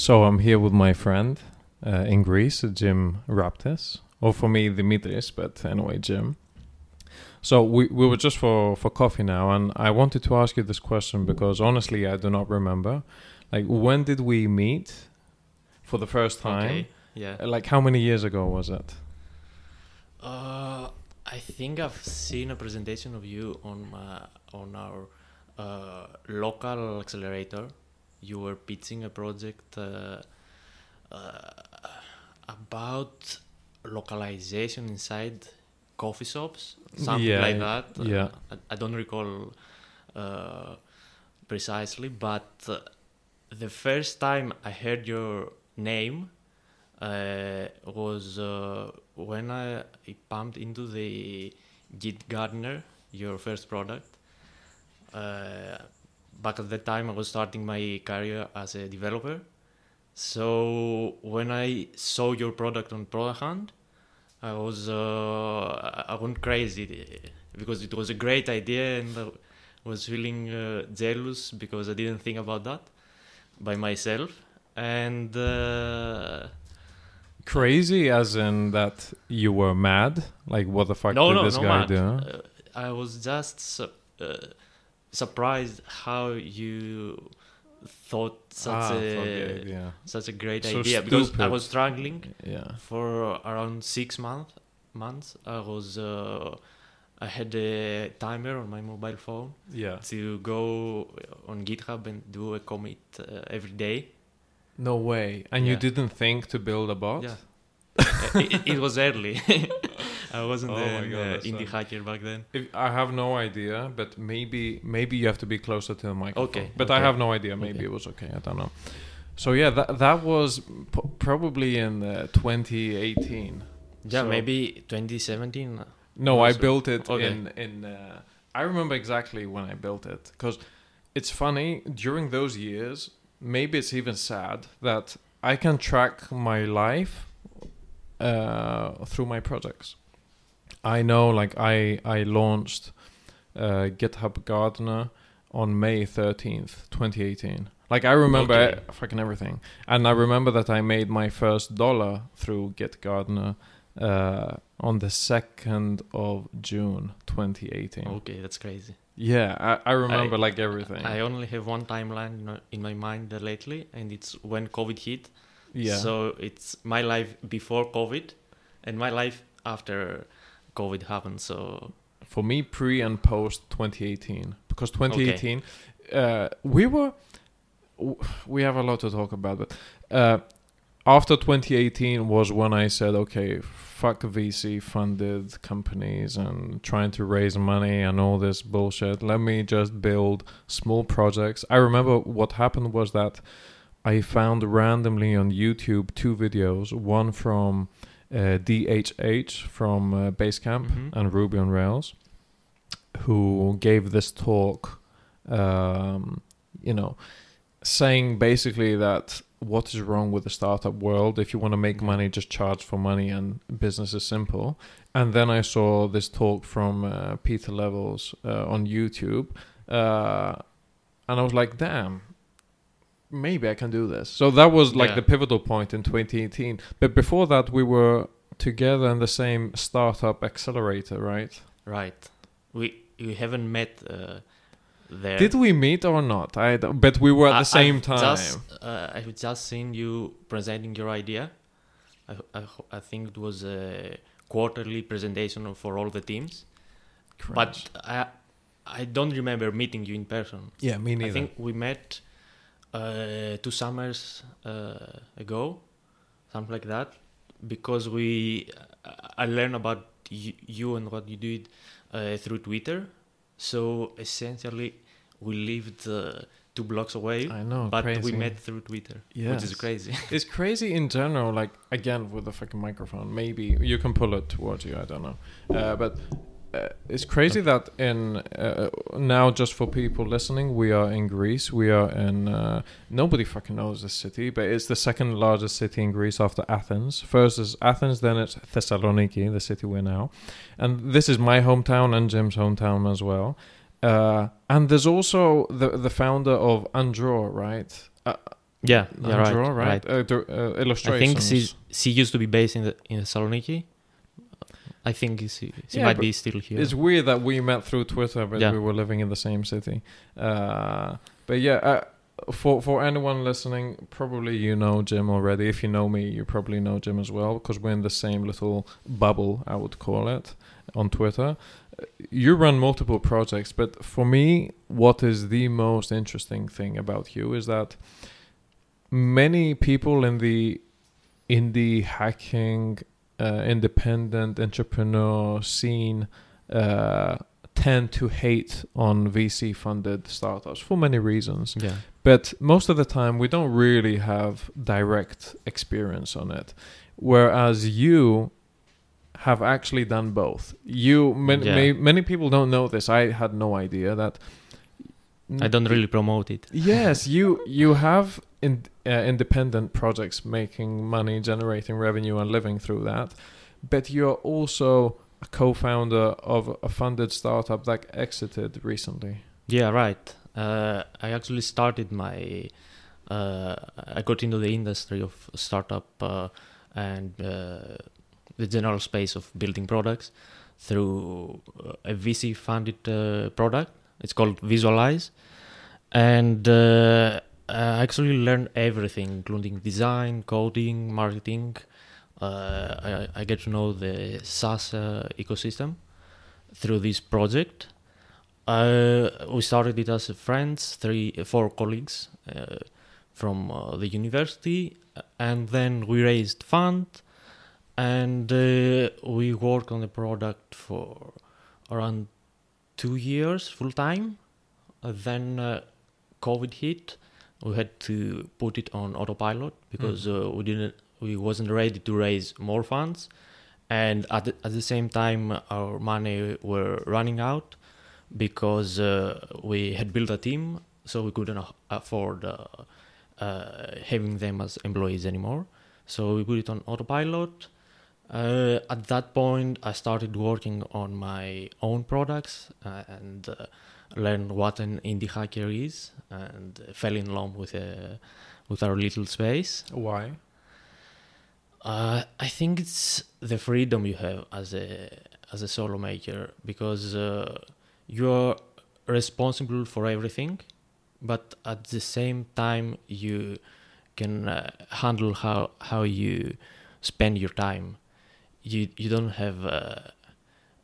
So I'm here with my friend uh, in Greece, Jim Raptis, or for me Dimitris, but anyway, Jim. So we, we were just for, for coffee now, and I wanted to ask you this question because honestly, I do not remember. Like, when did we meet for the first time? Okay. Yeah. Like, how many years ago was it? Uh, I think I've seen a presentation of you on my, on our uh, local accelerator. You were pitching a project uh, uh, about localization inside coffee shops, something Yeah, like that. Uh, yeah. I, I don't recall uh, precisely, but uh, the first time I heard your name uh, was uh, when I, I pumped into the Git Gardener, your first product. Uh, back at that time, I was starting my career as a developer. So when I saw your product on Product Hunt, I was uh, I went crazy because it was a great idea and I was feeling uh, jealous because I didn't think about that by myself and uh, Crazy, as in that you were mad? Like, what the fuck no did no this no guy man. do? Uh, I was just uh, surprised how you thought such Ah, a forget, yeah. such a great So idea because I was struggling Yeah. for around six months months i was uh, i had a timer on my mobile phone Yeah. to go on github and do a commit uh, every day No way. And you didn't think to build a bot? Yeah. It, it was early i wasn't Oh God, uh, indie so- hacker back then If, I have no idea, but maybe maybe you have to be closer to the microphone. Okay, But I have no idea. Maybe Okay. it was okay. I don't know. So yeah, that that was p- probably in uh, 2018. yeah So- maybe 2017 No, I built it okay. in in. Uh, I remember exactly when I built it because it's funny during those years. Maybe it's even sad that I can track my life uh, through my projects. I know, like I I launched uh, GitHub Gardener on May thirteenth, twenty eighteen. Like I remember Okay. fucking everything, and I remember that I made my first dollar through Git Gardener uh, on the second of June, twenty eighteen. okay that's crazy Yeah, I, I remember I- like everything. i only have one timeline in my- mind lately and it's when covid hit yeah, So it's my life before COVID and my life after COVID happened. So. For me pre and post 2018 because 2018 uh, we were we have a lot to talk about but uh, after 2018 was when i said okay fuck vc funded companies and trying to raise money and all this bullshit. Let me just build small projects. I remember what happened was that i found randomly on youtube two videos one from DHH from uh, Basecamp Mhm. and Ruby on Rails, who gave this talk, um, you know, saying basically that what is wrong with the startup world? If you want to make money, just charge for money, and business is simple. And then I saw this talk from uh, Pieter Levels uh, on YouTube, uh, and I was like, damn. Maybe I can do this. So that was like Yeah. the pivotal point in 2018. But before that, we were together in the same startup accelerator, right? right, we we haven't met uh, there. Did we meet or not? I don't- but we were at I- the same I've time. Just, uh, I've just seen you presenting your idea. I, I, I think it was a quarterly presentation for all the teams. But I I don't remember meeting you in person. yeah, me neither. I think we met uh, two summers uh, ago, something like that, because we I learned about you, you and what you did uh, through Twitter. So essentially, we lived uh, two blocks away, I know, but crazy. we met through Twitter, which is crazy. It's crazy in general. Like again with the fucking microphone. Maybe you can pull it towards you. I don't know. Uh, but uh, it's crazy that in uh, now just for people listening, we are in Greece. We are in. Uh, nobody fucking knows this city, but it's the second largest city in Greece after Athens. First is Athens, then it's Thessaloniki, the city we're now, and this is my hometown and Jim's hometown as well. Uh, and there's also the the founder of Andro, right? Uh, Yeah, yeah, right, draw, right? right. Uh, the, uh, I think she she used to be based in the in Thessaloniki. I think she Yeah, might be still here. It's weird that we met through Twitter, but Yeah. we were living in the same city. Uh, but yeah, uh, for for anyone listening, probably you know Jim already. If you know me, you probably know Jim as well because we're in the same little bubble, I would call it, on Twitter. Uh, You run multiple projects, but for me, what is the most interesting thing about you is that many people in the indie hacking uh, independent entrepreneur scene uh, tend to hate on VC funded startups for many reasons. yeah, But most of the time, we don't really have direct experience on it. Whereas you have actually done both. You many, Yeah. may, many people don't know this. I had no idea that. I don't really promote it. Yes, you you have in, uh, independent projects making money, generating revenue, and living through that. But you're also a co-founder of a funded startup that exited recently. Yeah, right. Uh, I actually started my. Uh, I got into the industry of startup uh, and uh, the general space of building products through uh, a VC funded product. It's called VisualEyes, and I actually learned everything, including design, coding, marketing. Uh, I, I get to know the SaaS uh, ecosystem through this project. Uh, we started it as friends, three, four colleagues uh, from uh, the university, and then we raised fund, and uh, we worked on the product for around two years full time. Uh, then uh, COVID hit. We had to put it on autopilot because uh, we didn't, we wasn't ready to raise more funds, and at the, at the same time our money were running out because uh, we had built a team, so we couldn't afford uh, uh, having them as employees anymore. So we put it on autopilot. Uh, at that point, I started working on my own products uh, and uh, learned what an indie hacker is, and fell in love with uh, with our little space. Why? Uh, I think it's the freedom you have as a as a solo maker because uh, you're responsible for everything, but at the same time you can uh, handle how how you spend your time. You you don't have a,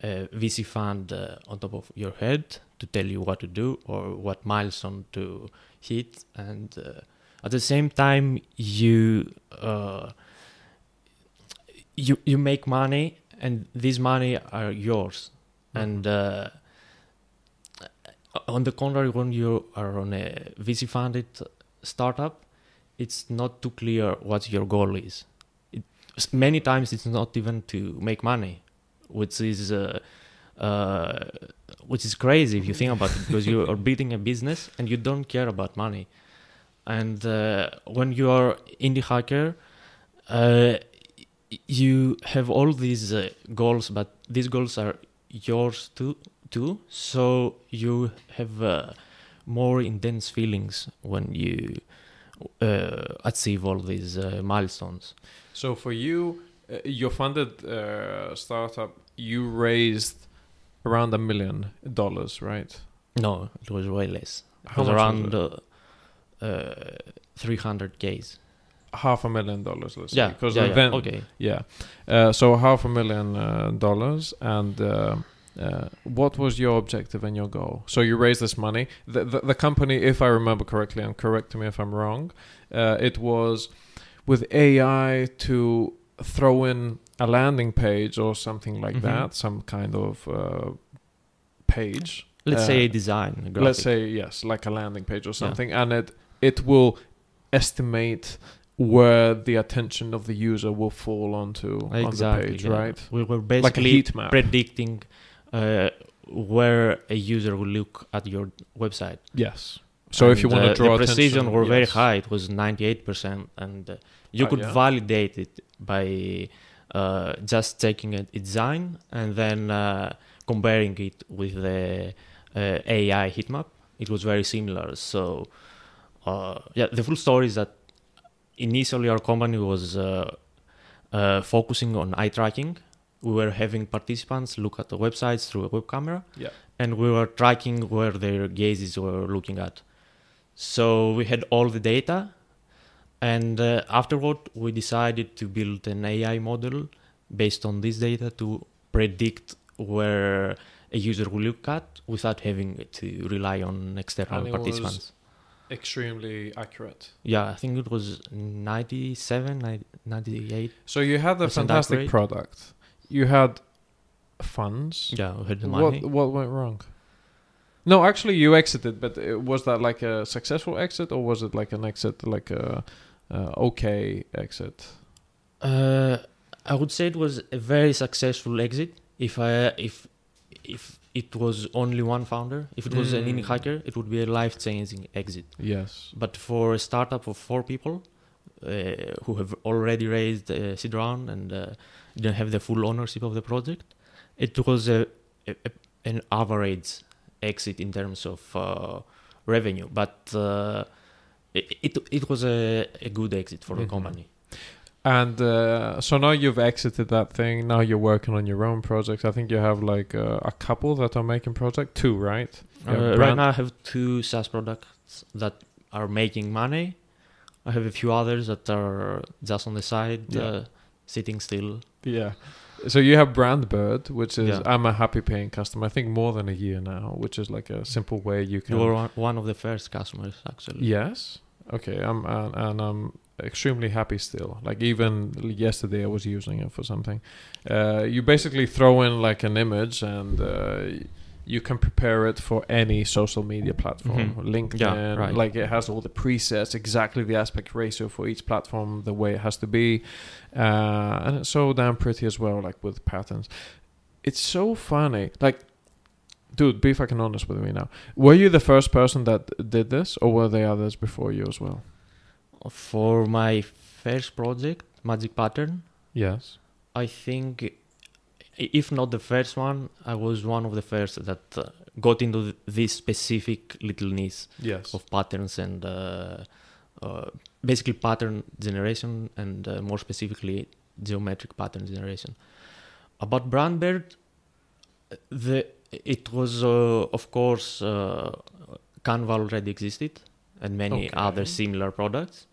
a VC fund uh, on top of your head to tell you what to do or what milestone to hit, and uh, at the same time you. Uh, you you make money and these money are yours. And uh, on the contrary when you are on a vc funded startup it's not too clear what your goal is. It, many times it's not even to make money which is uh, uh, which is crazy if you think about it because you are building a business and you don't care about money and uh, when you are indie hacker uh, you have all these uh, goals, but these goals are yours too. Too, so you have uh, more intense feelings when you uh, achieve all these uh, milestones. So for you, your funded startup, you raised around a million dollars, right? No, it was way less. It How was around was uh, uh, 300 Ks. Half a million dollars, let's Yeah, say. Because yeah, yeah, then, okay. yeah. Uh, so half a million uh, dollars, and uh, uh, what was your objective and your goal? So you raised this money. The, the, the company, if I remember correctly, and correct me if I'm wrong, uh, it was with AI to throw in a landing page or something like Mhm. that, some kind of uh, page. Let's Uh, say a design. a let's say yes like a landing page or something and it it will estimate where the attention of the user will fall onto on the page yeah. right We were like basically map predicting uh, where a user will look at your website. yes so if you And, want to uh, draw the precision were very high. It was ninety eight percent, and uh, you Oh, could yeah? validate it by uh, just taking a design and then uh, comparing it with the uh, AI heatmap. It was very similar. So uh, yeah, the full story is that initially our company was uh, uh, focusing on eye tracking. We were having participants look at the websites through a web camera, Yeah. and we were tracking where their gazes were looking at. So we had all the data, and uh, afterward we decided to build an AI model based on this data to predict where a user will look at without having to rely on external And it was- participants. Extremely accurate. Yeah, I think it was 97, 90 98. So you had a fantastic accurate. product. You had funds. Yeah, we had the money. What what went wrong? No, actually, you exited, but uh, was that like a successful exit, or was it like an exit, like a okay exit? Uh, I would say it was a very successful exit. If I if if it was only one founder, if it was an indie Mm. hacker, it would be a life changing exit. Yes. But for a startup of four people uh, who have already raised a seed round and uh, didn't have the full ownership of the project, it was a, a, a- an average exit in terms of uh, revenue. But uh, it, it it was a, a good exit for Mhm. the company. And uh, so now you've exited that thing. Now you're working on your own projects. I think you have like uh, a couple that are making project. Two, right? Uh, right now, I have two SaaS products that are making money. I have a few others that are just on the side, Yeah. uh, sitting still. Yeah. So you have Brandbird, which is Yeah. I'm a happy paying customer. I think more than a year now, which is like a simple way you can. You were one of the first customers, actually. Yes. Okay. I'm and, and I'm extremely happy still. Like even yesterday, I was using it for something. Uh, you basically throw in like an image, and uh, you can prepare it for any social media platform, Mhm. LinkedIn. Yeah, right. Like it has all the presets, exactly the aspect ratio for each platform, the way it has to be, uh, and it's so damn pretty as well. Like with patterns, it's so funny. Like dude, be fucking honest with me now. Were you the first person that did this, or were there others before you as well? For my first project, Magic Pattern, Yes. I think, if not the first one, I was one of the first that uh, got into th- this specific little niche Yes. of patterns and uh, uh, basically pattern generation and uh, more specifically geometric pattern generation. About Brandbird, the it was uh, of course uh, Canva already existed and many Okay. other similar products.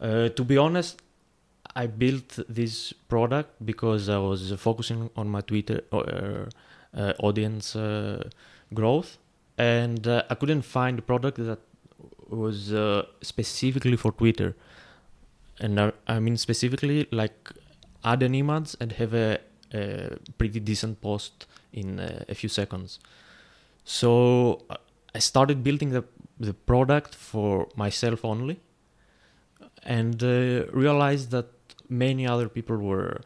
Uh, to be honest, I built this product because I was focusing on my Twitter uh, uh, audience uh, growth, and uh, I couldn't find a product that was uh, specifically for Twitter. And I, I mean specifically like add an image and have a, a pretty decent post in uh, a few seconds. So uh, I started building the the product for myself only, and uh, realized that many other people were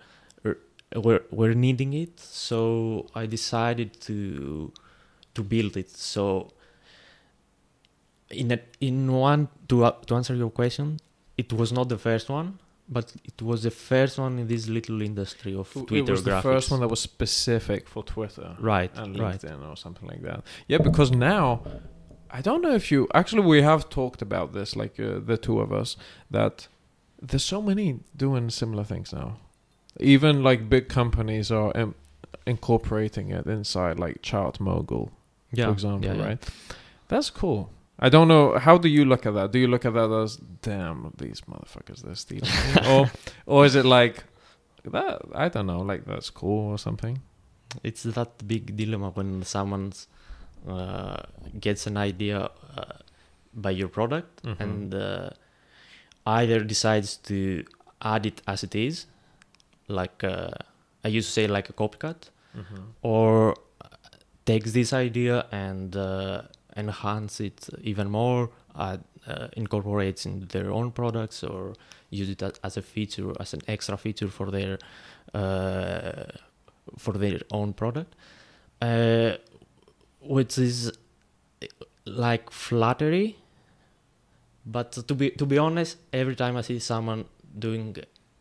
were were needing it. So I decided to to build it. So in a, in one to uh, to answer your question, it was not the first one, but it was the first one in this little industry of it Twitter was the first one that was specific for Twitter right, and right. Or something like that. Yeah, because now I don't know if you actually we have talked about this, like uh, the two of us, that there's so many doing similar things now. Even like big companies are um, incorporating it inside, like ChartMogul, Yeah, for example, yeah, yeah. right? That's cool. I don't know. How do you look at that? Do you look at that as, damn, these motherfuckers, they're stealing or, or is it like, that? I don't know, like that's cool or something? It's that big dilemma when someone uh, gets an idea uh, by your product Mhm. and uh, either decides to add it as it is, like uh, I used to say, like a copycat, Mm-hmm. or takes this idea and uh, enhance it even more, add, uh, incorporates in their own products, or use it as, a feature, as an extra feature for their uh, for their own product, uh, which is like flattery. But to be to be honest, every time I see someone doing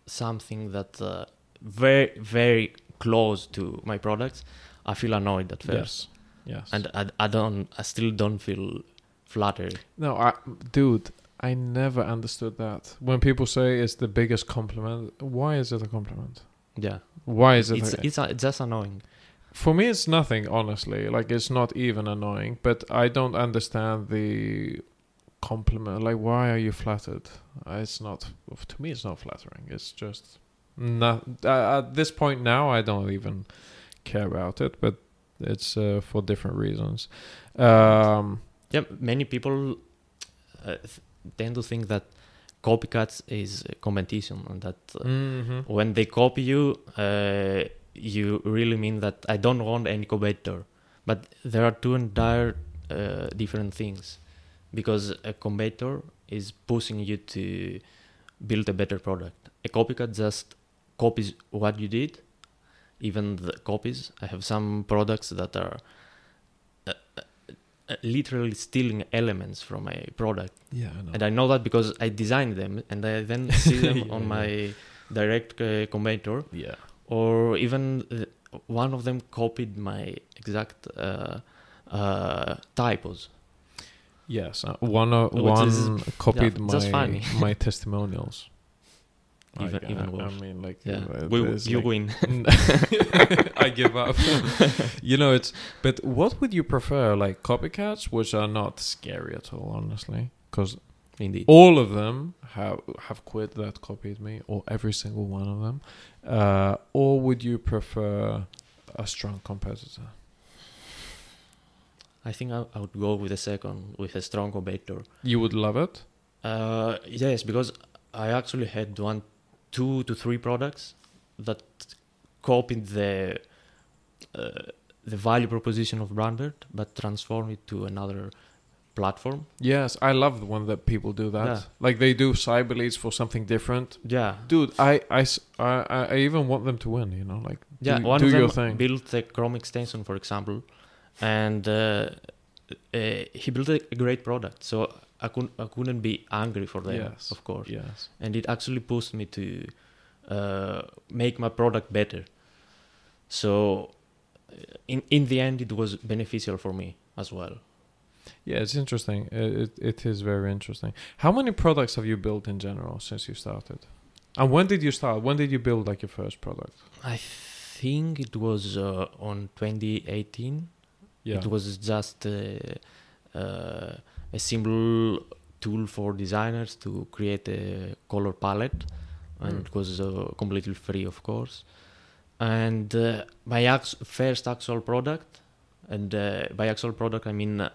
something that uh, very very close to my products, I feel annoyed at first, Yes. Yes. and I, I don't I still don't feel flattered. no, I, dude, I never understood that. When people say it's the biggest compliment, why is it a compliment? Yeah, Why is it? it's a- it's uh, it's just annoying. for me, it's nothing. Honestly, like it's not even annoying. But I don't understand the compliment. Like, why are you flattered? Uh, It's not. To me, it's not flattering. It's just not. Uh, at this point now, I don't even care about it. But it's uh, for different reasons. Um, Yeah, many people uh, tend to think that copycats is competition and that uh, mhm. when they copy you, uh, you really mean that I don't want any competitor. But there are two entire uh, different things because a competitor is pushing you to build a better product. A copycat just copies what you did, even the copies. I have some products that are uh, uh, literally stealing elements from my product Yeah, I know. and I know that because I designed them and I then see them Yeah, on my direct uh, competitor, yeah. or even uh, one of them copied my exact uh, uh, typos. Yes, uh, one uh, one copied yeah, my my testimonials. Even- Like, even I, worse. I mean, like, Yeah, uh, we, you like- win. I give up. you know, it's. But what would you prefer, like copycats, which are not scary at all, honestly, because Indeed. all of them have have quit that copied me, or every single one of them, uh, or would you prefer a strong competitor? I think I, I would go with the second, with a strong competitor. You would love it. Uh, yes, because I actually had one, two to three products that copied the uh, the value proposition of Brandbird, but transform it to another platform. Yes, I love when that people do that. Yeah. Like they do cyber leads for something different. Yeah, Dude, I I, I, I even want them to win, you know, like yeah. do, one do of your them thing. built a Chrome extension, for example, and uh, uh, he built a, great product. So I couldn't I couldn't be angry for them, Yes. of course. yes. and it actually pushed me to uh, make my product better. So, uh, in in the end, it was beneficial for me as well. Yeah, it's interesting. It, it it is very interesting. How many products have you built in general since you started? And when did you start? When did you build like your first product? I think it was uh, on 2018. Yeah. It was just uh, uh, a simple tool for designers to create a color palette, and Mm. it was uh, completely free, of course. And uh, my act- first actual product, and uh, by actual product I mean uh,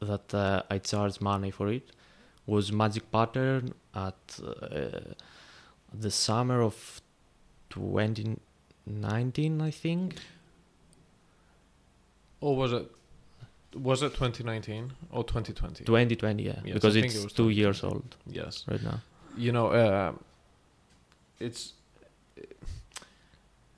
that uh, I charged money for it, was Magic Pattern at uh, the summer of 2019, I think. Or was it? Was it 2019 or 2020? 2020, yeah, Yes, because it's it two years old Yes. right now. You know, uh, it's.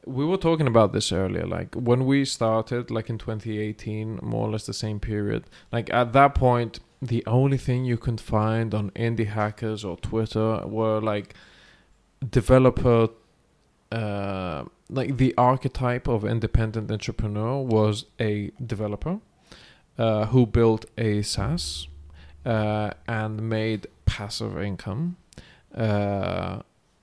We were talking about this earlier. Like when we started, like in 2018, more or less the same period. Like at that point, the only thing you could find on indie hackers or Twitter were like developer. Uh, like the archetype of independent entrepreneur was a developer uh, who built a SaaS uh, and made passive income. Uh,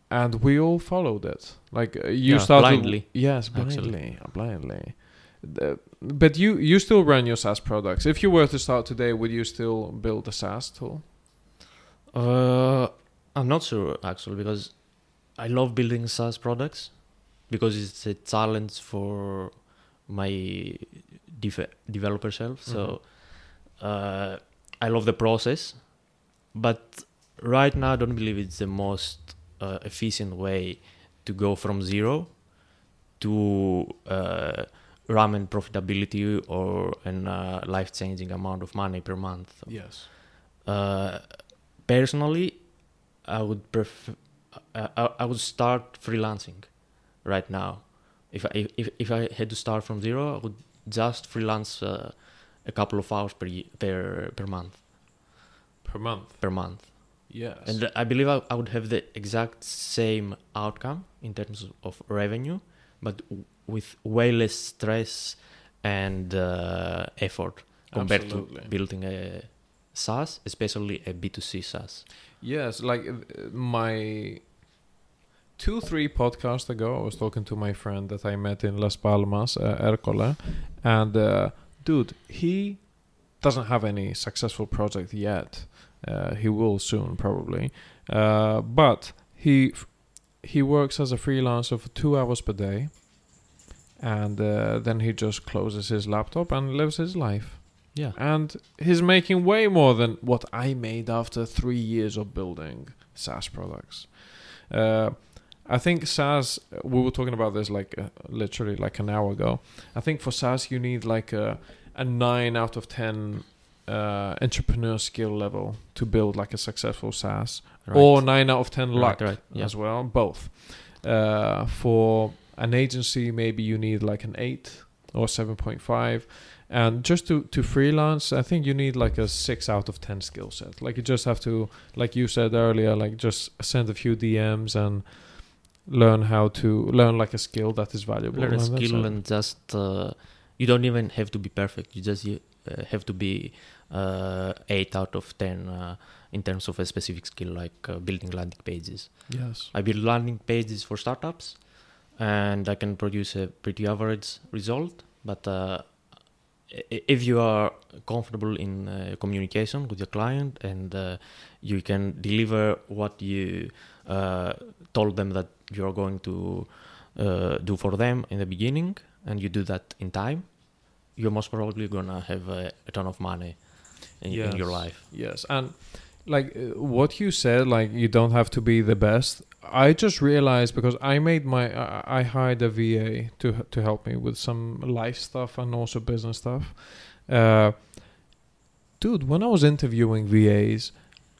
and we all followed it. Like uh, you Yeah, started blindly, Yes, blindly, blindly. The- but you you still run your SaaS products. If you were to start today, would you still build a SaaS tool? Uh, I'm not sure actually because I love building SaaS products because it's a challenge for my developer self. So uh, I love the process, but right now I don't believe it's the most uh, efficient way to go from zero to uh, ramen profitability or a uh, life-changing amount of money per month. Yes. Uh, personally, I would prefer. I would start freelancing right now. If I if if I had to start from zero, I would just freelance uh, a couple of hours per per per month Per month. per month, Yes. and I believe I, I would have the exact same outcome in terms of revenue, but w- with way less stress and uh, effort compared Absolutely. to building a SaaS, especially a B2C SaaS. Yes, like uh, my two, three podcasts ago, I was talking to my friend that I met in Las Palmas, uh, Ercole, and uh, dude, he doesn't have any successful project yet. Uh, he will soon, probably, uh, but he he works as a freelancer for two hours per day, and uh, then he just closes his laptop and lives his life. Yeah. And he's making way more than what I made after three years of building SaaS products. Uh, I think SaaS, we were talking about this like uh, literally like an hour ago. I think for SaaS, you need like a, a 9 out of 10 uh, entrepreneur skill level to build like a successful SaaS, Right. or 9 out of 10 Right, luck right, yeah. as well, both. Uh, for an agency, maybe you need like an 8 or 7.5 and just to to freelance i think you need like a 6 out of 10 skill set like you just have to like you said earlier like just send a few dms and learn how to learn like a skill that is valuable learn a and skill and just uh, you don't even have to be perfect. You just uh, have to be uh, 8 out of 10 uh, in terms of a specific skill like uh, building landing pages. Yes. I build landing pages for startups and i can produce a pretty average result but uh, if you are comfortable in uh, communication with your client and uh, you can deliver what you uh, told them that you're going to uh, do for them in the beginning and you do that in time you're most probably gonna have a, a ton of money in, in your life. Yes and like uh, what you said like you don't have to be the best i just realized because i made my i, I hired a va to to help me with some life stuff and also business stuff. Uh dude when i was interviewing vas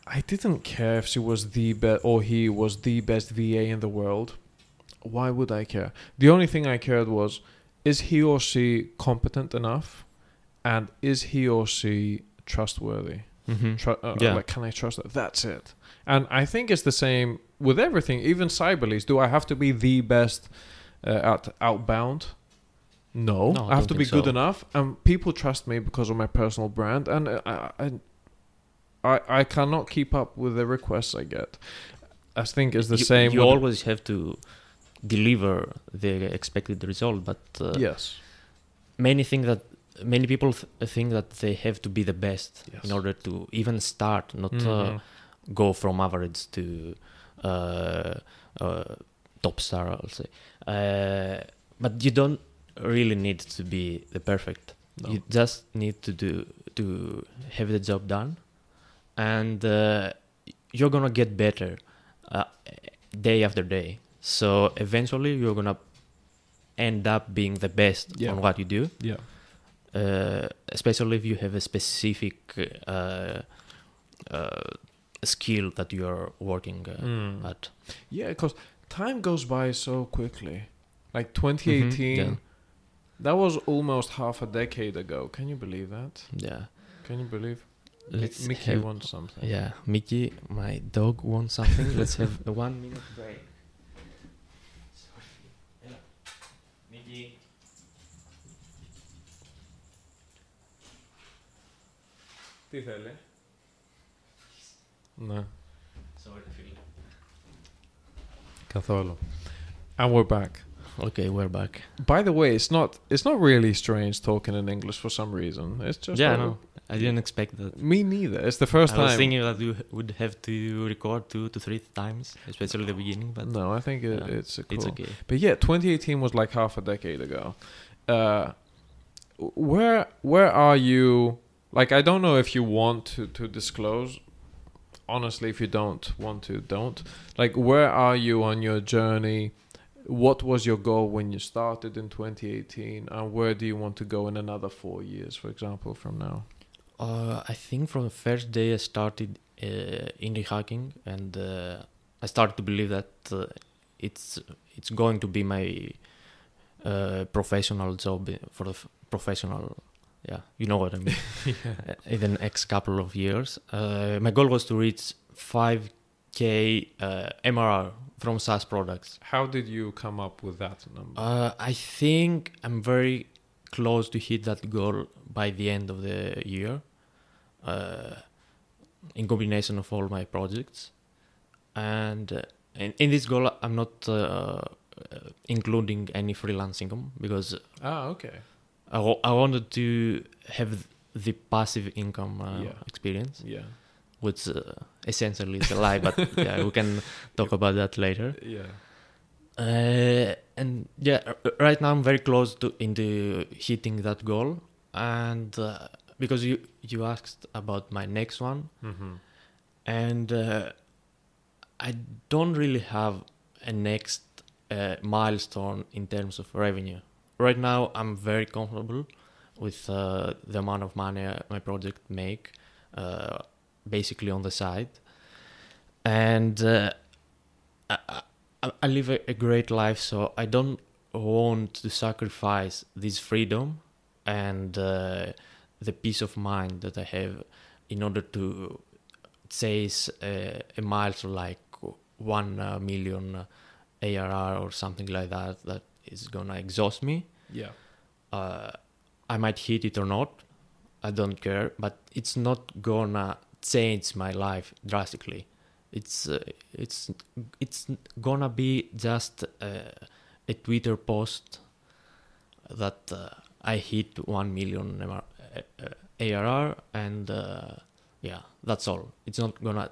i didn't care if she was the best or he was the best va in the world. Why would i care? The only thing i cared was is he or she competent enough? And is he or she trustworthy? Mm-hmm. Tru- uh, Yeah. like can i trust that that's it. And i think it's the same with everything even Cyberleads do i have to be the best uh, at outbound? No, No, I i have to be think good so. enough and people trust me because of my personal brand and uh, I, I i i cannot keep up with the requests i get i think it's the you, same you always have to deliver the expected result but uh, yes many think that many people th- think that they have to be the best Yes. in order to even start not uh, Mhm. go from average to uh, uh, top star i'll say uh, but you don't really need to be the perfect No. you just need to do to have the job done and uh, you're gonna get better uh, day after day. So eventually you're gonna end up being the best Yeah. on what you do. Yeah. Uh, especially if you have a specific uh, uh, skill that you are working uh, Mm. at. Yeah because time goes by so quickly. Like 2018 Mhm, yeah. that was almost half a decade ago. Can you believe that? Yeah. Can you believe let's mickey have, wants something yeah mickey my dog wants something let's have a one minute break Sorry. Yeah. mickey Τι θέλει? Ναι. sorry Phil. Καθόλου. And we're back. okay we're back By the way, it's not it's not really strange talking in English for some reason. It's just yeah no i didn't expect that Me neither. It's the first I was time. thinking that you would have to record two to three times, especially the beginning, but no, I think it, Yeah, it's a cool. it's okay. But yeah, 2018 was like half a decade ago. Uh, where where are you? Like, I don't know if you want to to disclose. Honestly, if you don't want to, don't. Like, where are you on your journey? What was your goal when you started in 2018, and where do you want to go in another four years, for example, from now? Uh, I think from the first day I started uh, indie hacking, and uh, I started to believe that uh, it's it's going to be my uh, professional job for the f- professional. Yeah, you know what I mean. uh, in the next couple of years, uh, my goal was to reach 5k uh, MRR from SaaS products. How did you come up with that number? Uh, I think I'm very close to hit that goal by the end of the year. Uh, in combination of all my projects, and uh, in, in this goal, I'm not uh, uh, including any freelance income because Ah, okay. I, I wanted to have the passive income uh, Yeah. experience, Yeah. which uh, essentially is a lie, but yeah, we can talk about that later. Yeah. Uh, and yeah, right now I'm very close to into hitting that goal, and uh, because you you asked about my next one, Mm-hmm. and uh, I don't really have a next uh, milestone in terms of revenue. Right now, I'm very comfortable with uh, the amount of money my project make, uh, basically on the side, and uh, I, I, live a, a great life, so I don't want to sacrifice this freedom and uh, the peace of mind that I have in order to chase a, a milestone like uh, million ARR or something like that that is gonna exhaust me. Yeah. Uh, I might hit it or not. I don't care, but it's not gonna change my life drastically. It's uh, it's it's gonna be just uh, a Twitter post that uh, I hit one million MR, uh, uh, ARR, and uh, yeah, that's all. It's not gonna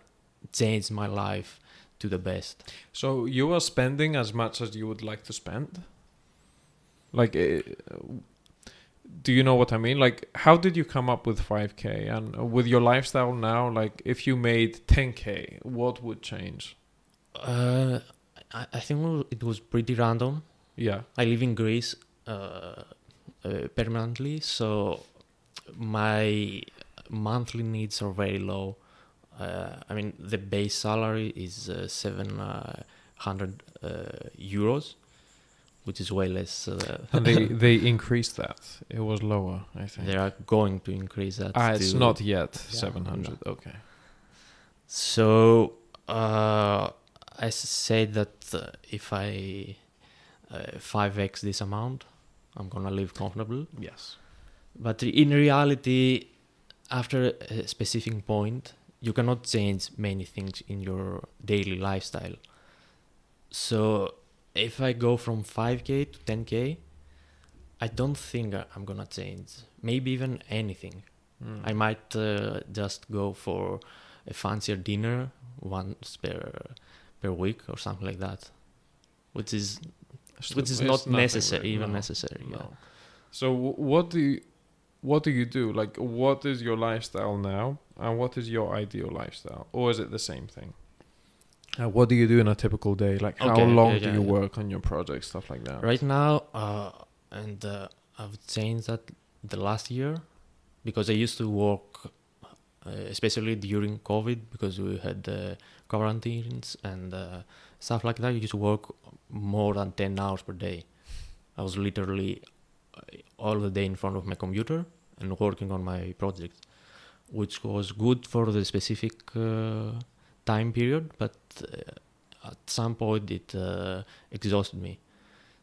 change my life to the best. So you are spending as much as you would like to spend? Like, do you know what I mean? Like, how did you come up with 5K? And with your lifestyle now, like, if you made 10K, what would change? Uh, I, I think it was pretty random. Yeah. I live in Greece uh, uh, permanently, so my monthly needs are very low. Uh, I mean, the base salary is uh, 700 uh, euros, which is way less. Uh, And they, they increased that. It was lower, I think. they are going to increase that. Ah, it's not yet Yeah, 700. Okay. So uh, I s- said that uh, if I uh, 5x this amount, I'm gonna live comfortable. Yes. But in reality, after a specific point, you cannot change many things in your daily lifestyle. So if I go from 5k to 10k, I don't think I'm gonna change. Maybe even anything. Mm. I might uh, just go for a fancier dinner once per per week or something like that, which is which is not necessary, really, even no. necessary. Yeah. So what do you, what do you do? Like, what is your lifestyle now, and what is your ideal lifestyle, or is it the same thing? Uh, what do you do in a typical day? Like, how Okay, long yeah, do yeah, you yeah. work on your project, stuff like that? Right now, uh, and uh, I've changed that the last year because I used to work, uh, especially during COVID, because we had uh, quarantines and uh, stuff like that. You used to work more than 10 hours per day. I was literally uh, all the day in front of my computer and working on my project, which was good for the specific uh, time period, but uh, at some point it uh, exhausted me.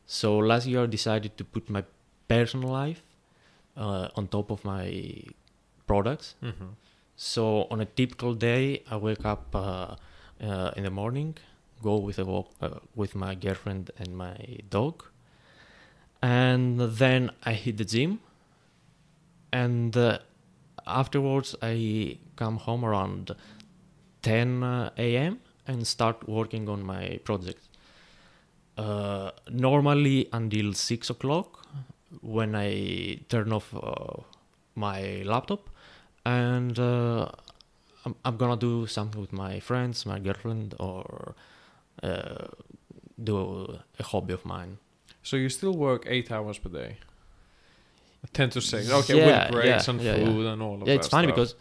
So last year I decided to put my personal life uh, on top of my products. Mm-hmm. So on a typical day, I wake up uh, uh, in the morning, go with a walk uh, with my girlfriend and my dog, and then I hit the gym. And uh, afterwards, I come home around 10 uh, a.m. and start working on my project. Uh, normally until six o'clock, when I turn off uh, my laptop, and uh, I'm, I'm gonna do something with my friends, my girlfriend, or uh, do a hobby of mine. So you still work eight hours per day. Ten to six. Okay, Yeah, with breaks yeah, and yeah, yeah. food and all of yeah, that. it's funny because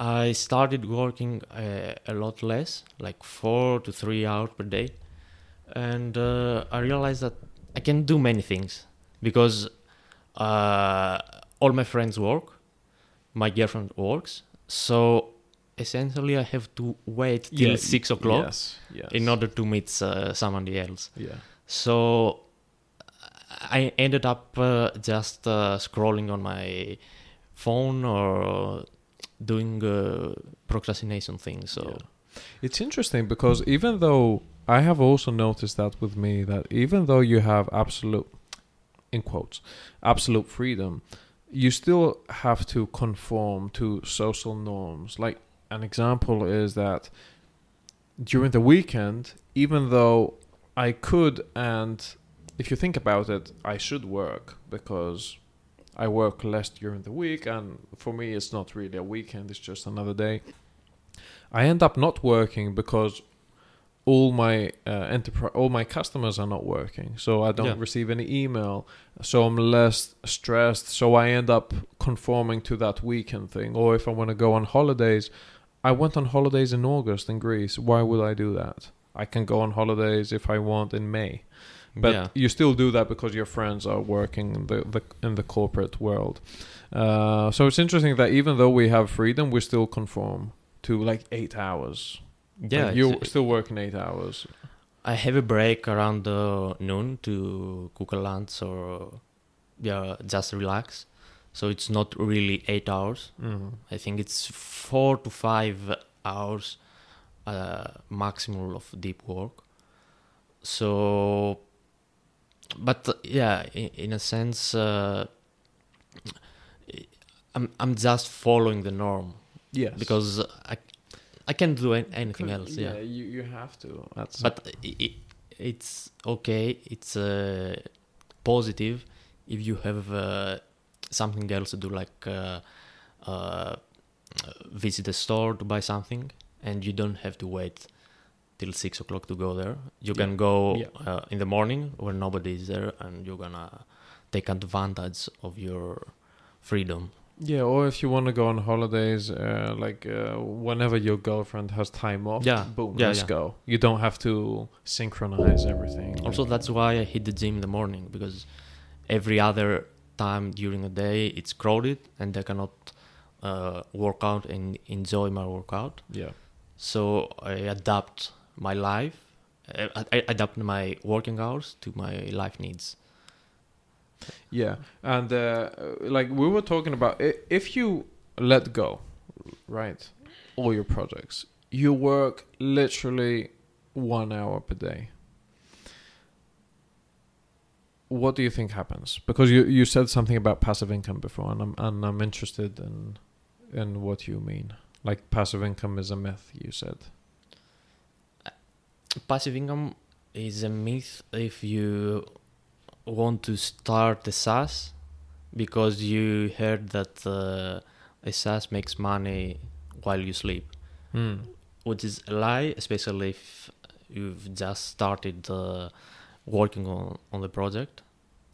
I started working uh, a lot less, like four to three hours per day, and uh, I realized that I can do many things because uh, all my friends work, my girlfriend works, so essentially I have to wait till Yeah, six o'clock Yes. Yes. in order to meet uh, somebody else. Yeah. So I ended up uh, just uh, scrolling on my phone or doing uh, procrastination things. So Yeah. It's interesting because even though I have also noticed that with me that even though you have absolute in quotes absolute freedom, you still have to conform to social norms. Like an example is that during the weekend, even though I could and if you think about it, I should work because I work less during the week and for me it's not really a weekend, it's just another day. I end up not working because all my uh, enterprise, all my customers are not working, so I don't Yeah. receive any email. So I'm less stressed. So I end up conforming to that weekend thing. Or if I want to go on holidays, I went on holidays in August in Greece. Why would I do that? I can go on holidays if I want in May. But yeah, you still do that because your friends are working in the, the in the corporate world. Uh, so it's interesting that even though we have freedom, we still conform to like eight hours. yeah. Like, you're it's- still working eight hours. I have a break around uh, noon to cook a lunch or yeah, just relax. So it's not really eight hours. Mm. I think it's four to five hours uh, maximum of deep work. So, but uh, yeah, in, in a sense, uh, I'm I'm just following the norm Yes, because I I can't do an- anything else. Yeah, you you have to. That's but i i it's okay. It's uh, positive if you have uh, something else to do, like uh, uh, visit a store to buy something, and you don't have to wait till six o'clock to go there. You Yeah. can go Yeah. uh, in the morning when nobody is there, and you're gonna take advantage of your freedom. yeah. Or if you want to go on holidays, uh, like uh, whenever your girlfriend has time off, Yeah, boom, yeah, let's yeah. go. You don't have to synchronize everything. Also, that's why I hit the gym in the morning because every other time during the day it's crowded and I cannot uh, work out and enjoy my workout. yeah. So I adapt my life, uh, I, I adapt my working hours to my life needs. Yeah, and uh, like we were talking about, if you let go, right, all your projects, you work literally one hour per day. What do you think happens? Because you you said something about passive income before, and I'm and I'm interested in in what you mean. Like passive income is a myth. You said. Passive income is a myth if you want to start a SaaS because you heard that uh, a SaaS makes money while you sleep. Hmm. which is a lie, especially if you've just started uh, working on, on the project.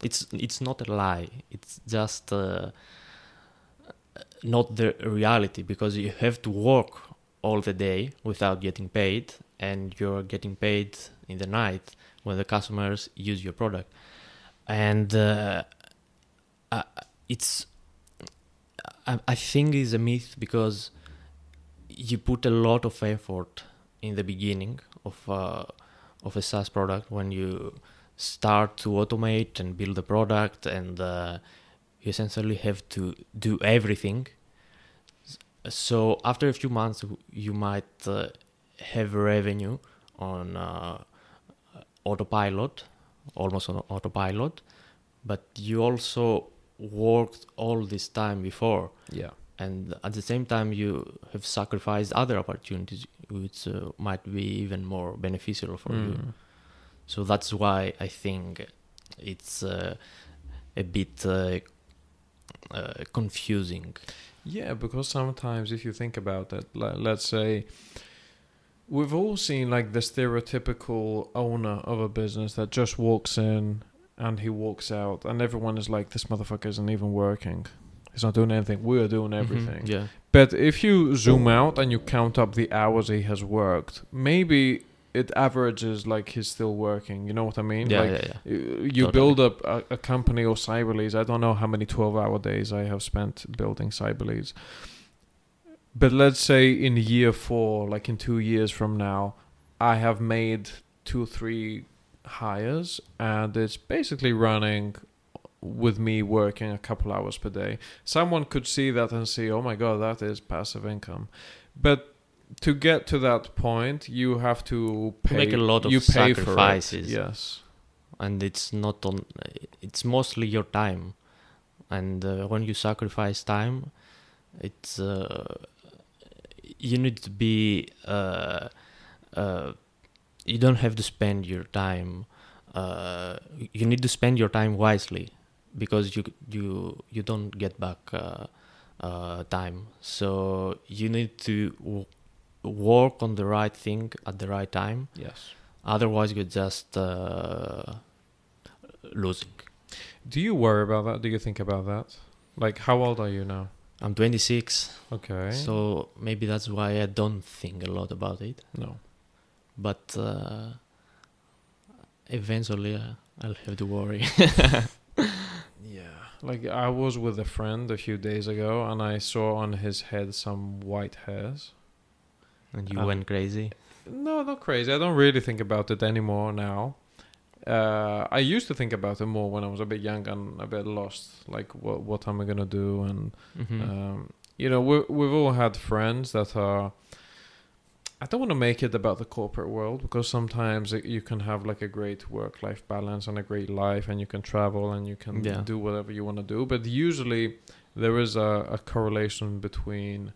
It's it's not a lie. It's just uh, not the reality because you have to work all the day without getting paid, and you're getting paid in the night when the customers use your product, and uh, uh, it's I, I think it's a myth because you put a lot of effort in the beginning of uh, of a SaaS product when you start to automate and build the product and uh, you essentially have to do everything. So after a few months you might uh, have revenue on uh, autopilot almost on autopilot but you also worked all this time before Yeah. and at the same time you have sacrificed other opportunities which uh, might be even more beneficial for you Mm. so that's why i think it's uh, a bit uh, uh, confusing Yeah, because sometimes if you think about it, let's say we've all seen like the stereotypical owner of a business that just walks in and he walks out, and everyone is like, "This motherfucker isn't even working. He's not doing anything. We're doing Mhm, everything." yeah But if you zoom out and you count up the hours he has worked, maybe it averages like he's still working. You know what I mean? yeah like, yeah yeah you you Totally. build up a, a company or Cyberleads. I don't know how many 12 hour days I have spent building Cyberleads. But let's say in year four, like in two years from now, I have made two, three hires and it's basically running with me working a couple hours per day. Someone could see that and say, "Oh my god, that is passive income," but to get to that point, you have to pay. Make a lot of you pay sacrifices. Yes. and it's not on it's mostly your time and uh, when you sacrifice time it's uh, you need to be uh, uh, you don't have to spend your time uh, you need to spend your time wisely because you you you don't get back uh, uh, time so you need to w- work on the right thing at the right time Yes. otherwise you're just uh, losing Do you worry about that? Do you think about that? Like, how old are you now? I'm 26 Okay. so maybe that's why i don't think a lot about it no. but uh, eventually uh, i'll have to worry Yeah. Like I was with a friend a few days ago, and I saw on his head some white hairs. and you Uh, went crazy No, not crazy. I don't really think about it anymore now. Uh, I used to think about it more when I was a bit young and a bit lost. Like, what what am I gonna do? And Mhm. um, you know, we we've all had friends that are. I don't want to make it about the corporate world because sometimes it, you can have like a great work-life balance and a great life, and you can travel and you can Yeah. do whatever you want to do. But usually, there is a, a correlation between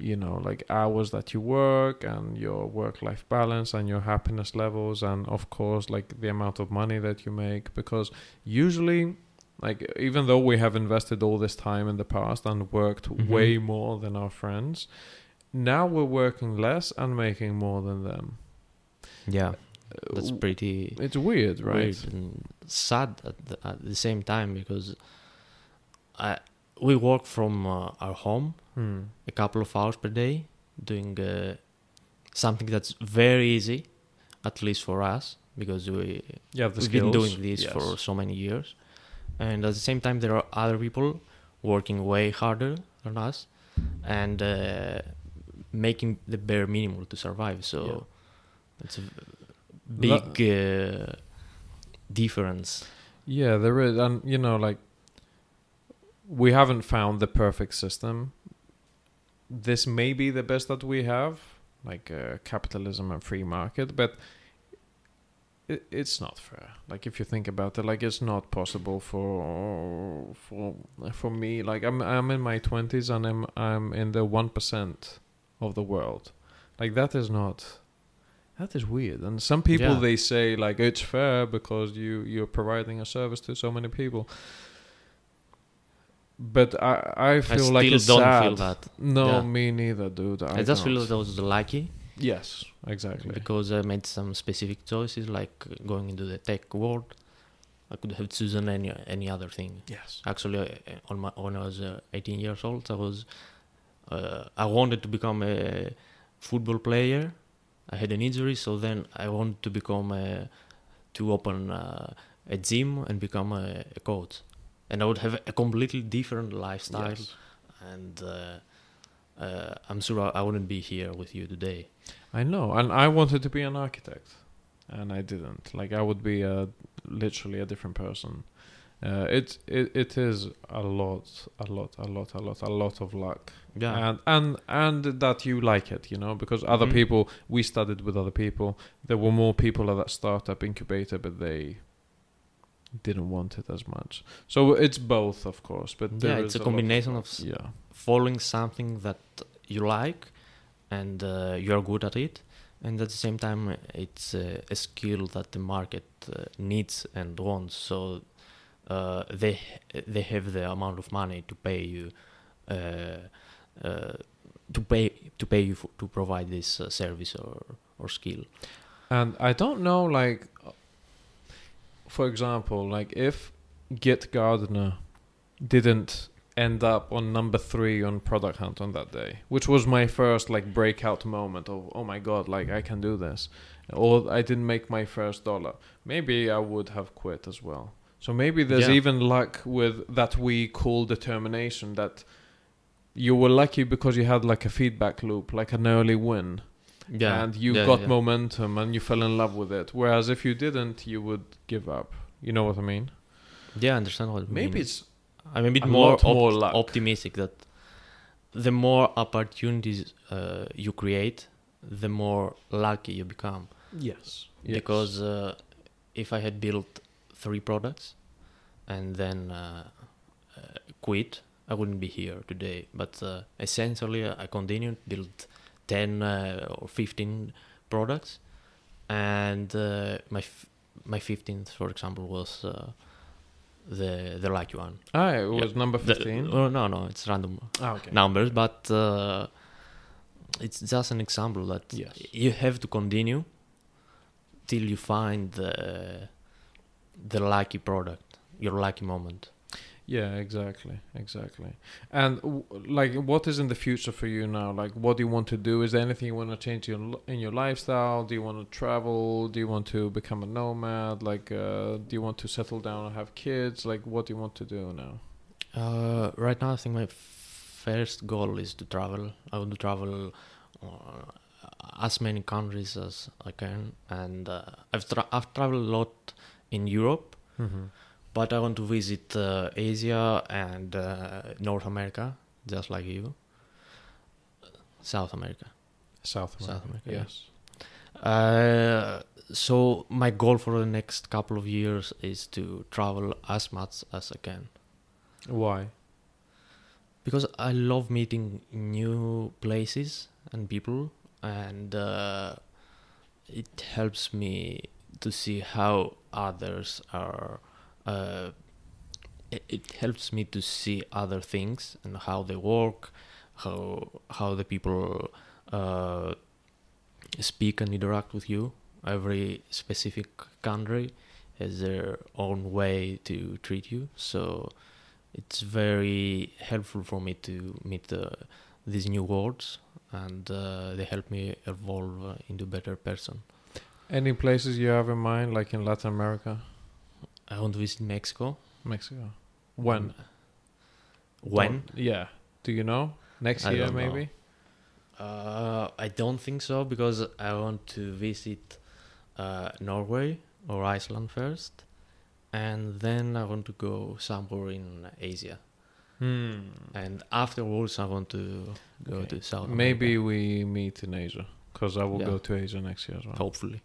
you know like hours that you work and your work life balance and your happiness levels and of course like the amount of money that you make. Because usually like even though we have invested all this time in the past and worked Mhm. way more than our friends now we're working less and making more than them. Yeah. That's Uh, pretty it's weird right? weird and sad at the, at the same time because I we work from uh, our home Hmm. a couple of hours per day doing uh, something that's very easy at least for us because we you have the we've been doing this Yes. for so many years and at the same time there are other people working way harder than us and uh, making the bare minimum to survive so Yeah. it's a big uh, difference Yeah, there is, and you know, like we haven't found the perfect system. This may be the best that we have, like uh, capitalism and free market, but it, it's not fair. Like if you think about it, like it's not possible for for for me. Like I'm I'm in my twenties and I'm I'm in the one percent of the world. Like that is not. That is weird. And some people Yeah. they say like it's fair because you you're providing a service to so many people. But I I feel like I like still it's don't sad. feel that No, Yeah. me neither, dude. I, I, just feel don't. that I was lucky Yes, exactly. because I made some specific choices like going into the tech world I could have chosen any any other thing yes. actually uh, on my when I was uh, 18 years old I was uh, I wanted to become a football player I had an injury so then I wanted to become a, to open uh, a gym and become a, a coach and I would have a completely different lifestyle Yes. and uh, uh, I'm sure I, wouldn't be here with you today I know, and I wanted to be an architect, and I didn't. Like I would be a literally a different person. Uh, it it it is a lot, a lot, a lot, a lot, a lot of luck, yeah and and and that you like it, you know, because other Mhm. people we studied with other people. There were more people at that startup incubator, but they didn't want it as much. So it's both, of course, but Yeah, it's a lot combination luck. of yeah. following something that you like and uh, you're good at it and at the same time it's uh, a skill that the market uh, needs and wants so uh, they they have the amount of money to pay you uh, uh, to pay to pay you for, to provide this uh, service or or skill And I don't know, like, for example, like if Git Gardener didn't end up on number three on Product Hunt on that day, which was my first like breakout moment of oh my god, like I can do this, or I didn't make my first dollar, maybe I would have quit as well. So maybe there's Yeah. even luck with that we call determination that you were lucky because you had like a feedback loop, like an early win yeah. and you yeah, got yeah. momentum and you fell in love with it. Whereas if you didn't, you would give up. You know what I mean? Yeah, I understand what. Maybe mean. it's. I'm a bit a more, op- more optimistic that the more opportunities uh, you create, the more lucky you become. Yes. yes. Because uh, if I had built three products and then uh, uh quit, I wouldn't be here today. But uh, essentially, I continued built 10 uh, or 15 products and uh, my f- my 15th for example was uh, the the lucky one oh it was yeah. number 15 oh no no it's random oh, okay. numbers but uh, it's just an example that yes. you have to continue till you find the the lucky product your lucky moment yeah, exactly, exactly. And w- like, what is in the future for you now? Like, what do you want to do? Is there anything you want to change in your, in your lifestyle? Do you want to travel? Do you want to become a nomad? Like, uh, do you want to settle down and have kids? Like, what do you want to do now? Uh, right now, I think my first goal is to travel. I want to travel uh, as many countries as I can, and uh, I've tra- I've traveled a lot in Europe, Mm-hmm. But I want to visit uh, Asia and uh, North America, just like you. South America. South America. South America, yes. Uh, so my goal for the next couple of years is to travel as much as I can Why? because I love meeting new places and people, and uh, it helps me to see how others are. Uh, it, it helps me to see other things and how they work, how how the people uh, speak and interact with you. Every specific country has their own way to treat you, so it's very helpful for me to meet uh, these new worlds, and uh, they help me evolve into a better person. Any places you have in mind, like in Latin America, want to visit Mexico. Mexico? When? When? Don't- yeah. Do you know? Next I year, maybe. Uh, I don't think so because I want to visit uh, Norway or Iceland first, and then I want to go somewhere in Asia. Hmm. And afterwards, I want to go Okay. to South. Maybe America, we meet in Asia, because I will Yeah. go to Asia next year as well. hopefully.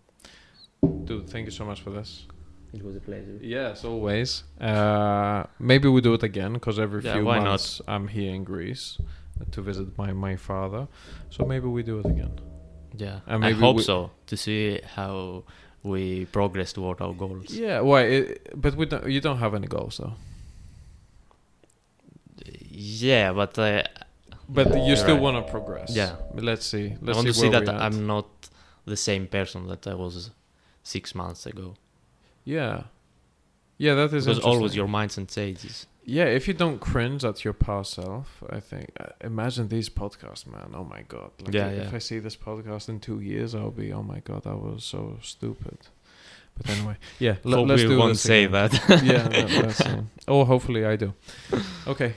Dude, thank you so much for this. It was a pleasure. Yes, always. Uh, maybe we do it again because every Yeah, few why not? months I'm here in Greece to visit my my father. So maybe we do it again. Yeah, And I hope we- so to see how we progress toward our goals. Yeah, why? It, but we don't. You don't have any goals though. Yeah, but uh, But you You're still right. want to progress. Yeah. Let's see. I Let's want to see see that. I'm not the same person that I was six months ago. Yeah. Yeah, that is Because always your mindset changes. Yeah, if you don't cringe at your past self, I think. Uh, imagine these podcasts, man. Oh my god. Like Yeah, if yeah. I see this podcast in two years, I'll be, oh my god, I was so stupid. But anyway, yeah. Hope let's we do won't say again. that. yeah, let, let's see. Hopefully I do. Okay.